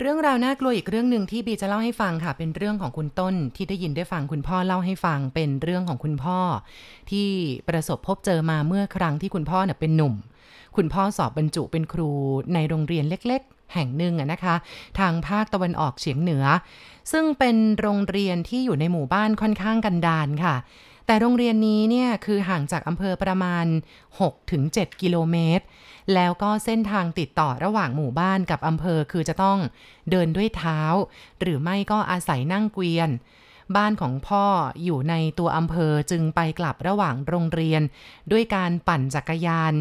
เรื่องราวน่ากลัวอีกเรื่องหนึ่งที่บีจะเล่าให้ฟังค่ะ เป็นเรื่องของคุณต้นที่ได้ยินได้ฟังคุณพ่อเล่าให้ฟัง เป็นเรื่องของคุณพ่อ ที่ประสบพบเจอมาเมื่อครั้งที่คุณพ่อเน่ยเป็นหนุ่ม คุณพ่อสอบบรรจุเป็นครูในโรงเรียนเล็ก ๆ แห่งหนึ่งนะคะ ทางภาคตะวันออกเฉียงเหนือ ซึ่งเป็นโรงเรียนที่อยู่ในหมู่บ้านค่อนข้างกันดารค่ะ แต่โรงเรียนนี้เนี่ยคือห่างจากอำเภอประมาณ 6-7 กิโลเมตร แล้วก็เส้นทางติดต่อระหว่างหมู่บ้านกับอำเภอคือจะต้องเดินด้วยเท้า หรือไม่ก็อาศัยนั่งเกวียน บ้านของพ่ออยู่ในตัวอำเภอจึงไปกลับระหว่างโรงเรียน ด้วยการปั่นจักรยาน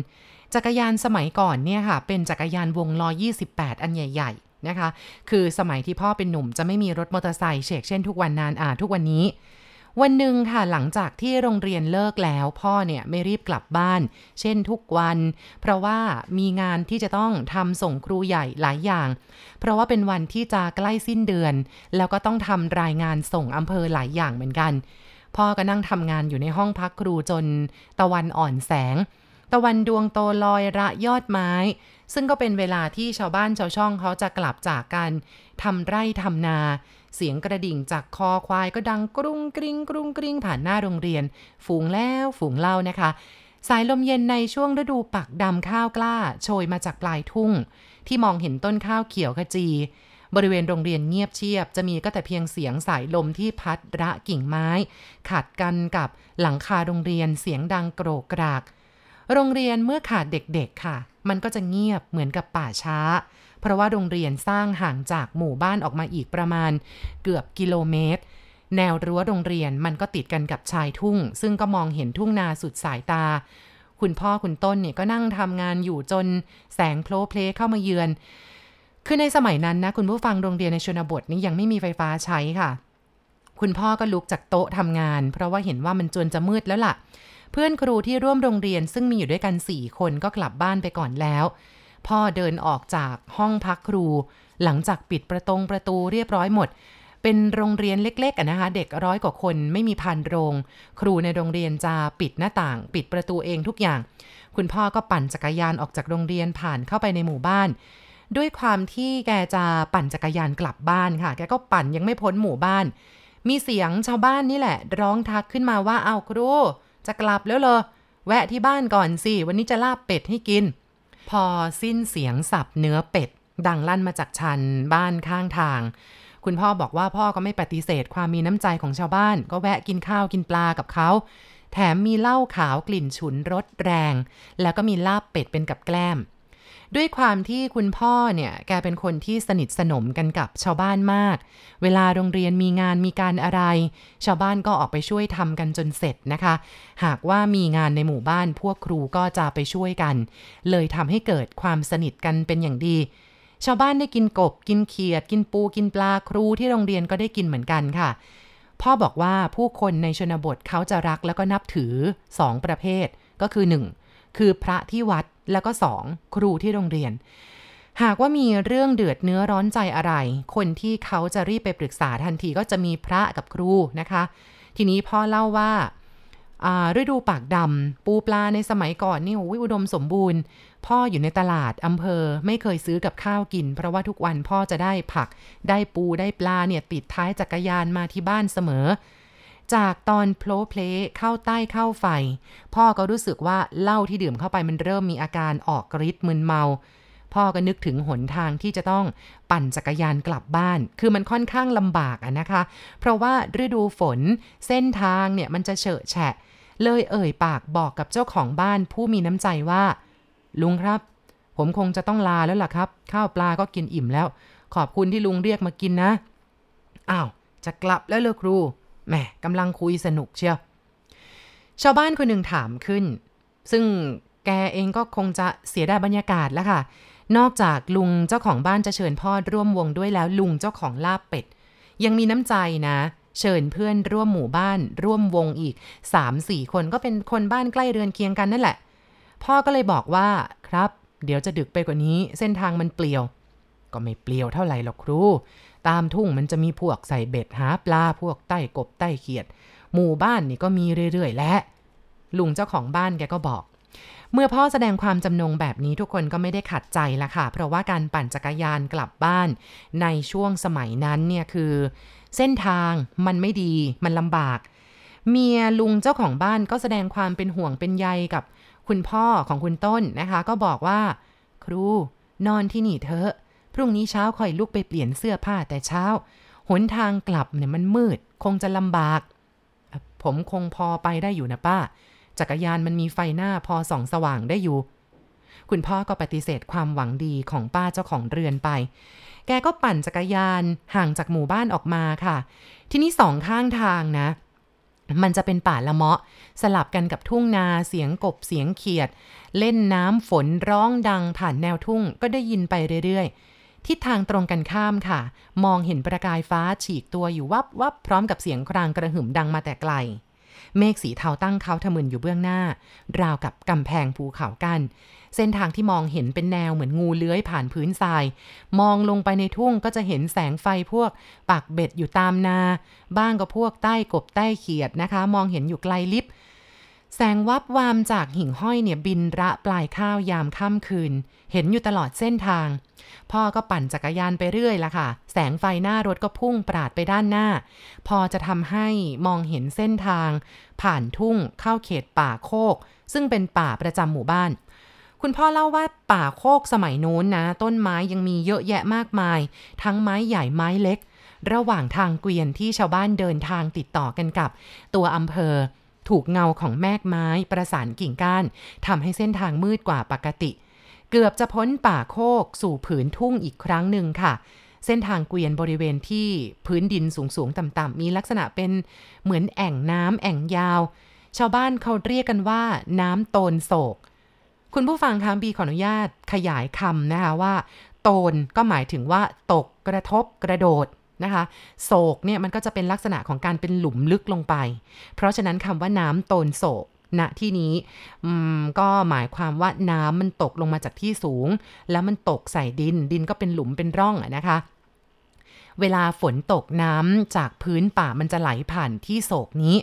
จักรยานสมัยก่อนเนี่ยค่ะเป็นจักรยานวงล้อ 28 อันใหญ่ ๆนะคะ คือสมัยที่พ่อเป็นหนุ่มจะไม่มีรถมอเตอร์ไซค์เชกเช่นทุกวันนานอ่าทุกวันนี้ วันหนึ่งค่ะหลังจากที่โรงเรียนเลิกแล้ว พ่อเนี่ยไม่รีบกลับบ้าน เช่นทุกวัน เพราะว่ามีงานที่จะต้องทำส่งครูใหญ่หลายอย่าง เพราะว่าเป็นวันที่จะใกล้สิ้นเดือน แล้วก็ต้องทำรายงานส่งอำเภอหลายอย่างเหมือนกัน พ่อก็นั่งทำงานอยู่ในห้องพักครูจน ตะวันอ่อนแสง ตะวันดวงโตลอยระยอดไม้ ซึ่งก็เป็นเวลาที่ชาวบ้านชาวช่องเขาจะกลับจากการทำไร่ทำนา เสียงกระดิ่งจากคอควายก็ดังกรุงกริงกรุงกริงผ่านหน้าโรงเรียน ฝูงแล้วฝูงเล่านะคะ สายลมเย็นในช่วงฤดูปักดำข้าวกล้า โชยมาจากปลายทุ่ง ที่มองเห็นต้นข้าวเขียวขจี บริเวณโรงเรียนเงียบเชียบ จะมีก็แต่เพียงเสียงสายลมที่พัดระกิ่งไม้ ขัดกันกับหลังคาโรงเรียนเสียงดังโกรกกราก โรงเรียนเมื่อขาดเด็กๆค่ะ มันก็จะเงียบเหมือนกับป่าช้า เพราะว่าโรงเรียนสร้างห่างจากหมู่บ้านออกมาอีกประมาณเกือบกิโลเมตร แนวรั้วโรงเรียนมันก็ติดกันกับชายทุ่ง ซึ่งก็มองเห็นทุ่งนาสุดสายตา คุณพ่อคุณต้นเนี่ยก็นั่งทำงานอยู่จนแสงโพลเพลเข้ามาเยือน คือในสมัยนั้นนะคุณผู้ฟังโรงเรียนในชนบทนี่ยังไม่มีไฟฟ้าใช้ค่ะ คุณพ่อก็ลุกจากโต๊ะทำงาน เพราะว่าเห็นว่ามันจนจะมืดแล้วล่ะ เพื่อนครูที่ร่วมโรงเรียนซึ่งมีอยู่ด้วยกันสี่คนก็กลับบ้านไปก่อนแล้ว พ่อเดินออกจากห้องพักครู หลังจากปิดประตงประตูเรียบร้อยหมด เป็นโรงเรียนเล็กๆนะคะ เด็กร้อยกว่าคนไม่มีพันโรง ครูในโรงเรียนจะปิดหน้าต่าง ปิดประตูเองทุกอย่าง คุณพ่อก็ปั่นจักรยานออกจากโรงเรียนผ่านเข้าไปในหมู่บ้านด้วยความที่แกจะปั่นจักรยานกลับบ้านค่ะ แกก็ปั่นยังไม่พ้นหมู่บ้าน มีเสียงชาวบ้านนี่แหละ ร้องทักขึ้นมาว่าเอาครู จะกลับแล้วเหรอ แวะที่บ้านก่อนสิ วันนี้จะลาบเป็ดให้กิน พอสิ้นเสียงสับเนื้อเป็ด ดังลั่นมาจากชันบ้านข้างทาง คุณพ่อบอกว่าพ่อก็ไม่ปฏิเสธความมีน้ำใจของชาวบ้าน ก็แวะกินข้าวกินปลากับเขา แถมมีเหล้าขาวกลิ่นฉุนรสแรง แล้วก็มีลาบเป็ดเป็นกับแกล้ม ด้วยความที่คุณพ่อเนี่ยแกเป็นคนที่สนิทสนมกันกับชาวบ้านมาก เวลาโรงเรียนมีงานมีการอะไร ชาวบ้านก็ออกไปช่วยทำกันจนเสร็จนะคะ หากว่ามีงานในหมู่บ้านพวกครูก็จะไปช่วยกัน เลยทำให้เกิดความสนิทกันเป็นอย่างดี ชาวบ้านได้กินกบ กินเขียด กินปูกินปลาครูที่โรงเรียนก็ได้กินเหมือนกันค่ะ พ่อบอกว่าผู้คนในชนบทเขาจะรักแล้วก็นับถือสองประเภทก็คือ 1. คือพระที่วัด แล้วก็ 2. ครูที่โรงเรียน หากว่ามีเรื่องเดือดเนื้อร้อนใจอะไร คนที่เขาจะรีบไปปรึกษาทันทีก็จะมีพระกับครูนะคะ ทีนี้พ่อเล่าว่าฤดูปากดำปูปลาในสมัยก่อนนี่โอ้ยอุดมสมบูรณ์ พ่ออยู่ในตลาดอำเภอไม่เคยซื้อกับข้าวกิน เพราะว่าทุกวันพ่อจะได้ผักได้ปูได้ปลาเนี่ยติดท้ายจักรยานมาที่บ้านเสมอ จากตอนโพลเพลเข้าใต้เข้าไฟ พ่อก็รู้สึกว่าเหล้าที่ดื่มเข้าไปมันเริ่มมีอาการออกฤทธิ์มึนเมา พ่อก็นึกถึงหนทางที่จะต้องปั่นจักรยานกลับบ้าน คือมันค่อนข้างลำบากอะนะคะ เพราะว่าฤดูฝนเส้นทางเนี่ยมันจะเฉอะแฉะ เลยเอ่ยปากบอกกับเจ้าของบ้านผู้มีน้ำใจว่า ลุงครับ ผมคงจะต้องลาแล้วล่ะครับ ข้าวปลาก็กินอิ่มแล้ว ขอบคุณที่ลุงเรียกมากินนะ อ้าว จะกลับแล้วเลยครู แหมกำลังคุยสนุกเชียวชาวบ้านคนหนึ่งถามขึ้น ซึ่งแกเองก็คงจะเสียดายบรรยากาศแล้วค่ะ นอกจากลุงเจ้าของบ้านจะเชิญพ่อร่วมวงด้วยแล้วลุงเจ้าของลาบเป็ด ยังมีน้ำใจนะ เชิญเพื่อนร่วมหมู่บ้าน ร่วมวงอีก 3-4 คนก็เป็นคนบ้านใกล้เรือนเคียงกันนั่นแหละ พ่อก็เลยบอกว่าครับ เดี๋ยวจะดึกไปกว่านี้ เส้นทางมันเปลี่ยว ก็ไม่เปลี่ยวเท่าไหร่หรอกครู ตามทุ่งมันจะมีพวกใส่เบ็ดหาปลาพวกใต้กบใต้เขียด หมู่บ้านนี่ก็มีเรื่อยๆ และลุงเจ้าของบ้านแกก็บอก เมื่อพ่อแสดงความจำนงแบบนี้ทุกคนก็ไม่ได้ขัดใจละค่ะ เพราะว่าการปั่นจักรยานกลับบ้าน ในช่วงสมัยนั้นเนี่ยคือ เส้นทางมันไม่ดีมันลำบาก เมียลุงเจ้าของบ้านก็แสดงความเป็นห่วงเป็นใยกับคุณพ่อของคุณต้นนะคะ ก็บอกว่า ครูนอนที่นี่เถอะ พรุ่งนี้เช้าคอยลุกไปเปลี่ยนเสื้อผ้าแต่เช้า หนทางกลับเนี่ยมันมืด คงจะลำบาก ผมคงพอไปได้อยู่นะป้า จักรยานมันมีไฟหน้าพอส่องสว่างได้อยู่ คุณพ่อก็ปฏิเสธความหวังดีของป้าเจ้าของเรือนไป แกก็ปั่นจักรยานห่างจากหมู่บ้านออกมาค่ะ ทีนี้สองข้างทางนะมันจะเป็นป่าละเมาะ สลับกันกับทุ่งนาเสียงกบเสียงเขียด เล่นน้ำฝนร้องดังผ่านแนวทุ่งก็ได้ยินไปเรื่อยๆ ทิศทางตรงกันข้ามค่ะ มองเห็นประกายฟ้าฉีกตัวอยู่วับวับพร้อมกับเสียงครางกระหึ่มดังมาแต่ไกล เมฆสีเทาตั้งเขาทะมึนอยู่เบื้องหน้า ราวกับกำแพงภูเขากัน้นเส้นทางที่มองเห็นเป็นแนวเหมือนงูเลื้อยผ่านพื้นทราย มองลงไปในทุ่งก็จะเห็นแสงไฟพวกปากเบ็ดอยู่ตามนา บ้างก็พวกใต้กบใต้เขียดนะคะ มองเห็นอยู่ไกลลิบ แสงวับวามจากหิ่งห้อยเนี่ยบินระปลายข้าวยามค่ำคืน เห็นอยู่ตลอดเส้นทาง พ่อก็ปั่นจักรยานไปเรื่อยละค่ะ แสงไฟหน้ารถก็พุ่งปราดไปด้านหน้า พอจะทำให้มองเห็นเส้นทาง ผ่านทุ่งเข้าเขตป่าโคก ซึ่งเป็นป่าประจำหมู่บ้าน คุณพ่อเล่าว่าป่าโคกสมัยโน้นนะ ต้นไม้ยังมีเยอะแยะมากมาย ทั้งไม้ใหญ่ไม้เล็ก ระหว่างทางเกวียนที่ชาวบ้านเดินทางติดต่อกันกับ ตัวอำเภอ ถูกเงาของแมกไม้ประสานกิ่งก้านทำให้เส้นทางมืดกว่าปกติ เกือบจะพ้นป่าโคกสู่ผืนทุ่งอีกครั้งหนึ่งค่ะ เส้นทางเกวียนบริเวณที่พื้นดินสูงๆต่ำๆมีลักษณะเป็นเหมือนแอ่งน้ำแอ่งยาว ชาวบ้านเขาเรียกกันว่า น้ำโตนโศก คุณผู้ฟังคะบีขออนุญาตขยายคำนะคะว่า โตนก็หมายถึงว่า ตกกระทบกระโดด นะคะโศกเนี่ยมันก็จะเป็นลักษณะของการเป็นหลุมลึกลงไป เพราะฉะนั้นคำว่าน้ำโตนโศกณที่นี้ก็หมายความว่าน้ำมันตกลงมาจากที่สูง แล้วมันตกใส่ดิน ดินก็เป็นหลุมเป็นร่องนะคะ เวลาฝนตกน้ำจากพื้นป่ามันจะไหลผ่านที่โศกนี้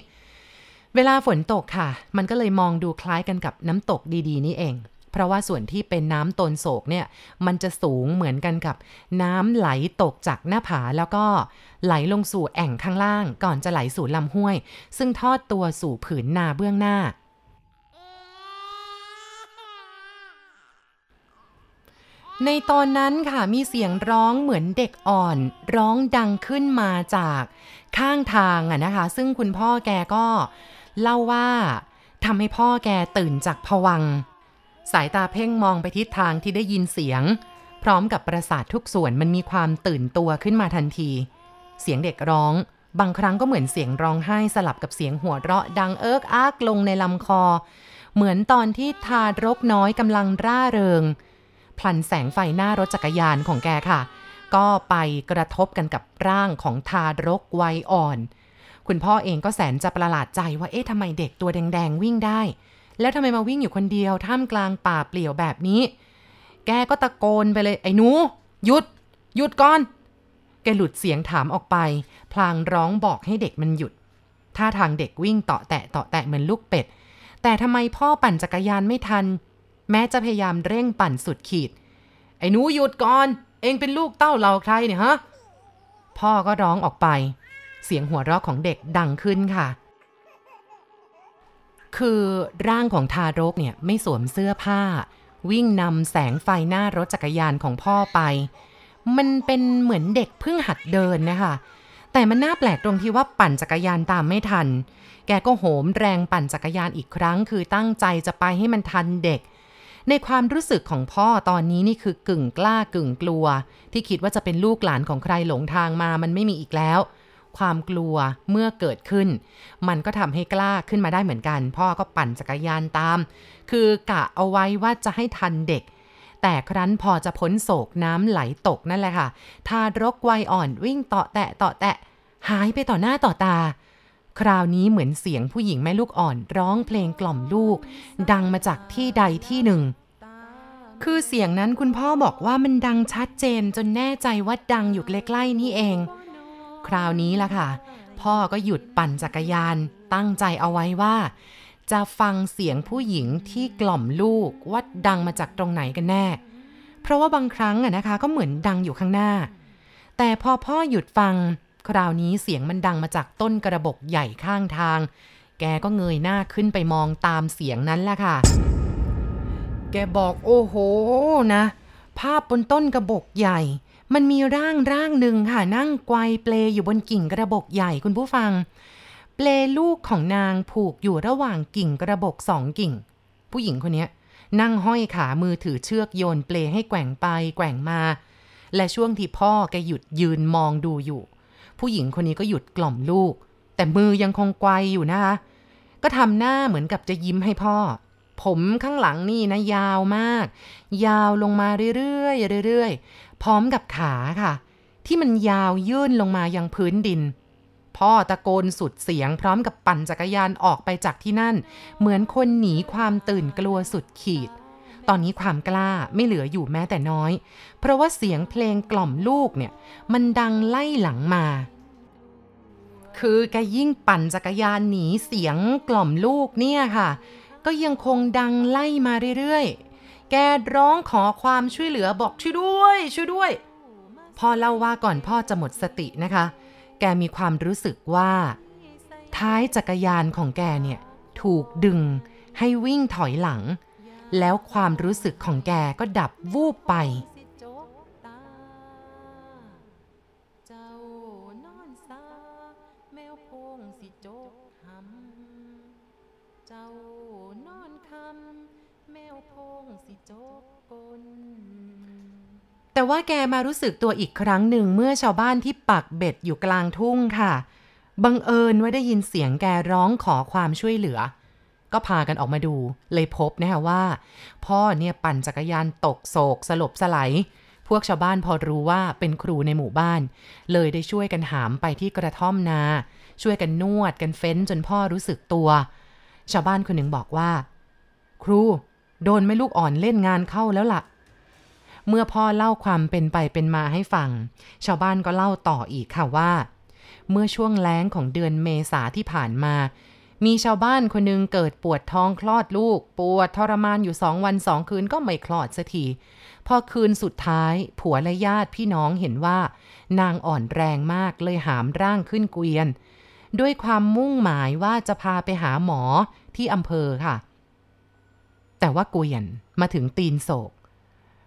เวลาฝนตกค่ะ มันก็เลยมองดูคล้ายกันกับน้ำตกดีๆ นี่เอง เพราะว่าส่วนที่เป็นน้ำตนโศกเนี่ยมันจะสูงเหมือนกันกับ น้ำไหลตกจากหน้าผาแล้วก็ไหลลงสู่แอ่งข้างล่าง ก่อนจะไหลสู่ลำห้วย ซึ่งทอดตัวสู่ผืนนาเบื้องหน้าในตอนนั้นค่ะมีเสียงร้องเหมือนเด็กอ่อน ร้องดังขึ้นมาจากข้างทางอะนะคะ ซึ่งคุณพ่อแกก็เล่าว่าทำให้พ่อแกตื่นจากผวัง สายตาเพ่งมองไปทิศทางที่ได้ยินเสียง พร้อมกับประสาททุกส่วนมันมีความตื่นตัวขึ้นมาทันที เสียงเด็กร้อง บางครั้งก็เหมือนเสียงร้องไห้สลับกับเสียงหัวเราะดังเอิกอักลงในลำคอ เหมือนตอนที่ทารกน้อยกำลังร่าเริง พลันแสงไฟหน้ารถจักรยานของแกค่ะ ก็ไปกระทบกันกับร่างของทารกวัยอ่อน คุณพ่อเองก็แสนจะประหลาดใจว่าเอ๊ะทำไมเด็กตัวแดงๆวิ่งได้ แล้วทำไมมาวิ่งอยู่คนเดียวท่ามกลางป่าเปลี่ยวแบบนี้ แกก็ตะโกนไปเลย ไอ้หนู หยุด หยุดก่อน แกหลุดเสียงถามออกไป พลางร้องบอกให้เด็กมันหยุด ท่าทางเด็กวิ่งเตาะแตะเตาะแตะเหมือนลูกเป็ด แต่ทำไมพ่อปั่นจักรยานไม่ทัน แม้จะพยายามเร่งปั่นสุดขีด ไอ้หนูหยุดก่อน เองเป็นลูกเต้าเราใครเนี่ยฮะ พ่อก็ร้องออกไป เสียงหัวเราะของเด็กดังขึ้นค่ะ คือร่างของทารกเนี่ยไม่สวมเสื้อผ้า วิ่งนำแสงไฟหน้ารถจักรยานของพ่อไป มันเป็นเหมือนเด็กเพิ่งหัดเดินนะคะ แต่มันน่าแปลกตรงที่ว่าปั่นจักรยานตามไม่ทัน แกก็โหมแรงปั่นจักรยานอีกครั้ง คือตั้งใจจะไปให้มันทันเด็ก ในความรู้สึกของพ่อตอนนี้นี่คือกึ่งกล้ากึ่งกลัว ที่คิดว่าจะเป็นลูกหลานของใครหลงทางมามันไม่มีอีกแล้ว ความกลัวเมื่อเกิดขึ้น มันก็ทำให้กล้าขึ้นมาได้เหมือนกัน พ่อก็ปั่นจักรยานตาม คือกะเอาไว้ว่าจะให้ทันเด็ก แต่ครั้นพอจะพ้นโศกน้ำไหลตกนั่นแหละค่ะ ทารกวัยอ่อนวิ่งต่อแตะต่อแตะ หายไปต่อหน้าต่อตา คราวนี้เหมือนเสียงผู้หญิงแม่ลูกอ่อนร้องเพลงกล่อมลูก ดังมาจากที่ใดที่หนึ่งคือเสียงนั้นคุณพ่อบอกว่ามันดังชัดเจนจนแน่ใจว่าดังอยู่ใกล้ๆนี่เอง คราวนี้ล่ะค่ะ พ่อก็หยุดปั่นจักรยานตั้งใจเอาไว้ว่า จะฟังเสียงผู้หญิงที่กล่อมลูกว่าดังมาจากตรงไหนกันแน่ เพราะว่าบางครั้งอะนะคะก็เหมือนดังอยู่ข้างหน้า แต่พอพ่อหยุดฟัง คราวนี้เสียงมันดังมาจากต้นกระบอกใหญ่ข้างทาง แกก็เงยหน้าขึ้นไปมองตามเสียงนั้นแหละค่ะ แกบอกโอ้โหนะ ภาพบนต้นกระบอกใหญ่ มันมีร่างร่างหนึ่งค่ะนั่งไกวเปลอยู่บนกิ่งกระบอกใหญ่คุณผู้ฟัง เปลลูกของนางผูกอยู่ระหว่างกิ่งกระบอกสองกิ่ง ผู้หญิงคนนี้นั่งห้อยขามือถือเชือกโยนเปลให้แกว่งไปแกว่งมา และช่วงที่พ่อแกหยุดยืนมองดูอยู่ ผู้หญิงคนนี้ก็หยุดกล่อมลูก แต่มือยังคงไกวอยู่นะคะก็ทำหน้าเหมือนกับจะยิ้มให้พ่อ ผมข้างหลังนี่นะยาวมาก ยาวลงมาเรื่อยๆเรื่อยๆ พร้อมกับขาค่ะ ที่มันยาวยื่นลงมายังพื้นดิน พ่อตะโกนสุดเสียงพร้อมกับปั่นจักรยานออกไปจากที่นั่น เหมือนคนหนีความตื่นกลัวสุดขีด ตอนนี้ความกล้าไม่เหลืออยู่แม้แต่น้อย เพราะว่าเสียงเพลงกล่อมลูกเนี่ย มันดังไล่หลังมาคือแกยิ่งปั่นจักรยานหนีเสียงกล่อมลูกเนี่ยค่ะ ก็ยังคงดังไล่มาเรื่อย แกร้องขอความช่วยเหลือบอกช่วยด้วย ช่วยด้วย พ่อเล่าว่าก่อนพ่อจะหมดสตินะคะ แกมีความรู้สึกว่า ท้ายจักรยานของแกเนี่ย ถูกดึงให้วิ่งถอยหลัง แล้วความรู้สึกของแกก็ดับวูบไปเจ้า แต่ว่าแกมารู้สึกตัวอีกครั้งหนึ่งเมื่อชาวบ้านที่ปักเบ็ดอยู่กลางทุ่งค่ะ บังเอิญว่าได้ยินเสียงแกร้องขอความช่วยเหลือ ก็พากันออกมาดู เลยพบนะคะว่า พ่อเนี่ยปั่นจักรยานตกโศกสลบสไลด์พวกชาวบ้านพอรู้ว่าเป็นครูในหมู่บ้าน เลยได้ช่วยกันหามไปที่กระท่อมนา ช่วยกันนวดกันเฟ้นจนพ่อรู้สึกตัว ชาวบ้านคนหนึ่งบอกว่า ครู โดนแม่ลูกอ่อนเล่นงานเข้าแล้วล่ะ เมื่อพ่อเล่าความเป็นไปเป็นมาให้ฟัง ชาวบ้านก็เล่าต่ออีกค่ะว่า เมื่อช่วงแล้งของเดือนเมษาที่ผ่านมา มีชาวบ้านคนหนึงเกิดปวดท้องคลอดลูก ปวดทรมานอยู่สองวันสองคืนก็ไม่คลอดสักที พอคืนสุดท้าย ผัวและญาติพี่น้องเห็นว่า นางอ่อนแรงมากเลยหามร่างขึ้นเกวียน ด้วยความมุ่งหมายว่าจะพาไปหาหมอที่อำเภอค่ะ แต่ว่าเกวียนมาถึงตีนโศก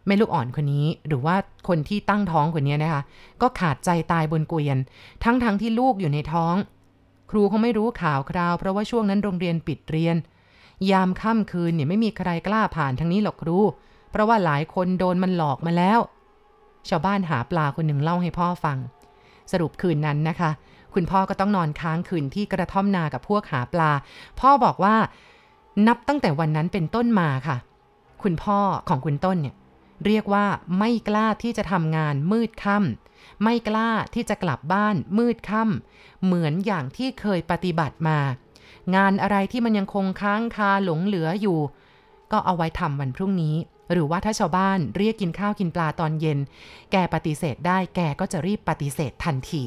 แม่ลูกอ่อนคนนี้หรือว่าคนที่ตั้งท้องคนนี้นะคะ ก็ขาดใจตายบนเกวียน ทั้งๆทที่ลูกอยู่ในท้อง ครูเขาไม่รู้ข่าวคราว เพราะว่าช่วงนั้นโรงเรียนปิดเรียน ยามค่ำคืนเนี่ยไม่มีใครกล้าผ่านทางนี้หรอกครู เพราะว่าหลายคนโดนมันหลอกมาแล้ว ชาวบ้านหาปลาคนหนึ่งเล่าให้พ่อฟัง สรุปคืนนั้นนะคะ คุณพ่อก็ต้องนอนค้างคืนที่กระท่อมนากับพวกหาปลา พ่อบอกว่า นับตั้งแต่วันนั้นเป็นต้นมาค่ะ คุณพ่อของคุณต้นเนี่ยเรียกว่าไม่กล้าที่จะทำงานมืดค่ำไม่กล้าที่จะกลับบ้านมืดค่ำเหมือนอย่างที่เคยปฏิบัติมา งานอะไรที่มันยังคงค้างคาหลงเหลืออยู่ ก็เอาไว้ทำวันพรุ่งนี้ หรือว่าถ้าชาวบ้านเรียกกินข้าวกินปลาตอนเย็น แกปฏิเสธได้แกก็จะรีบปฏิเสธทันที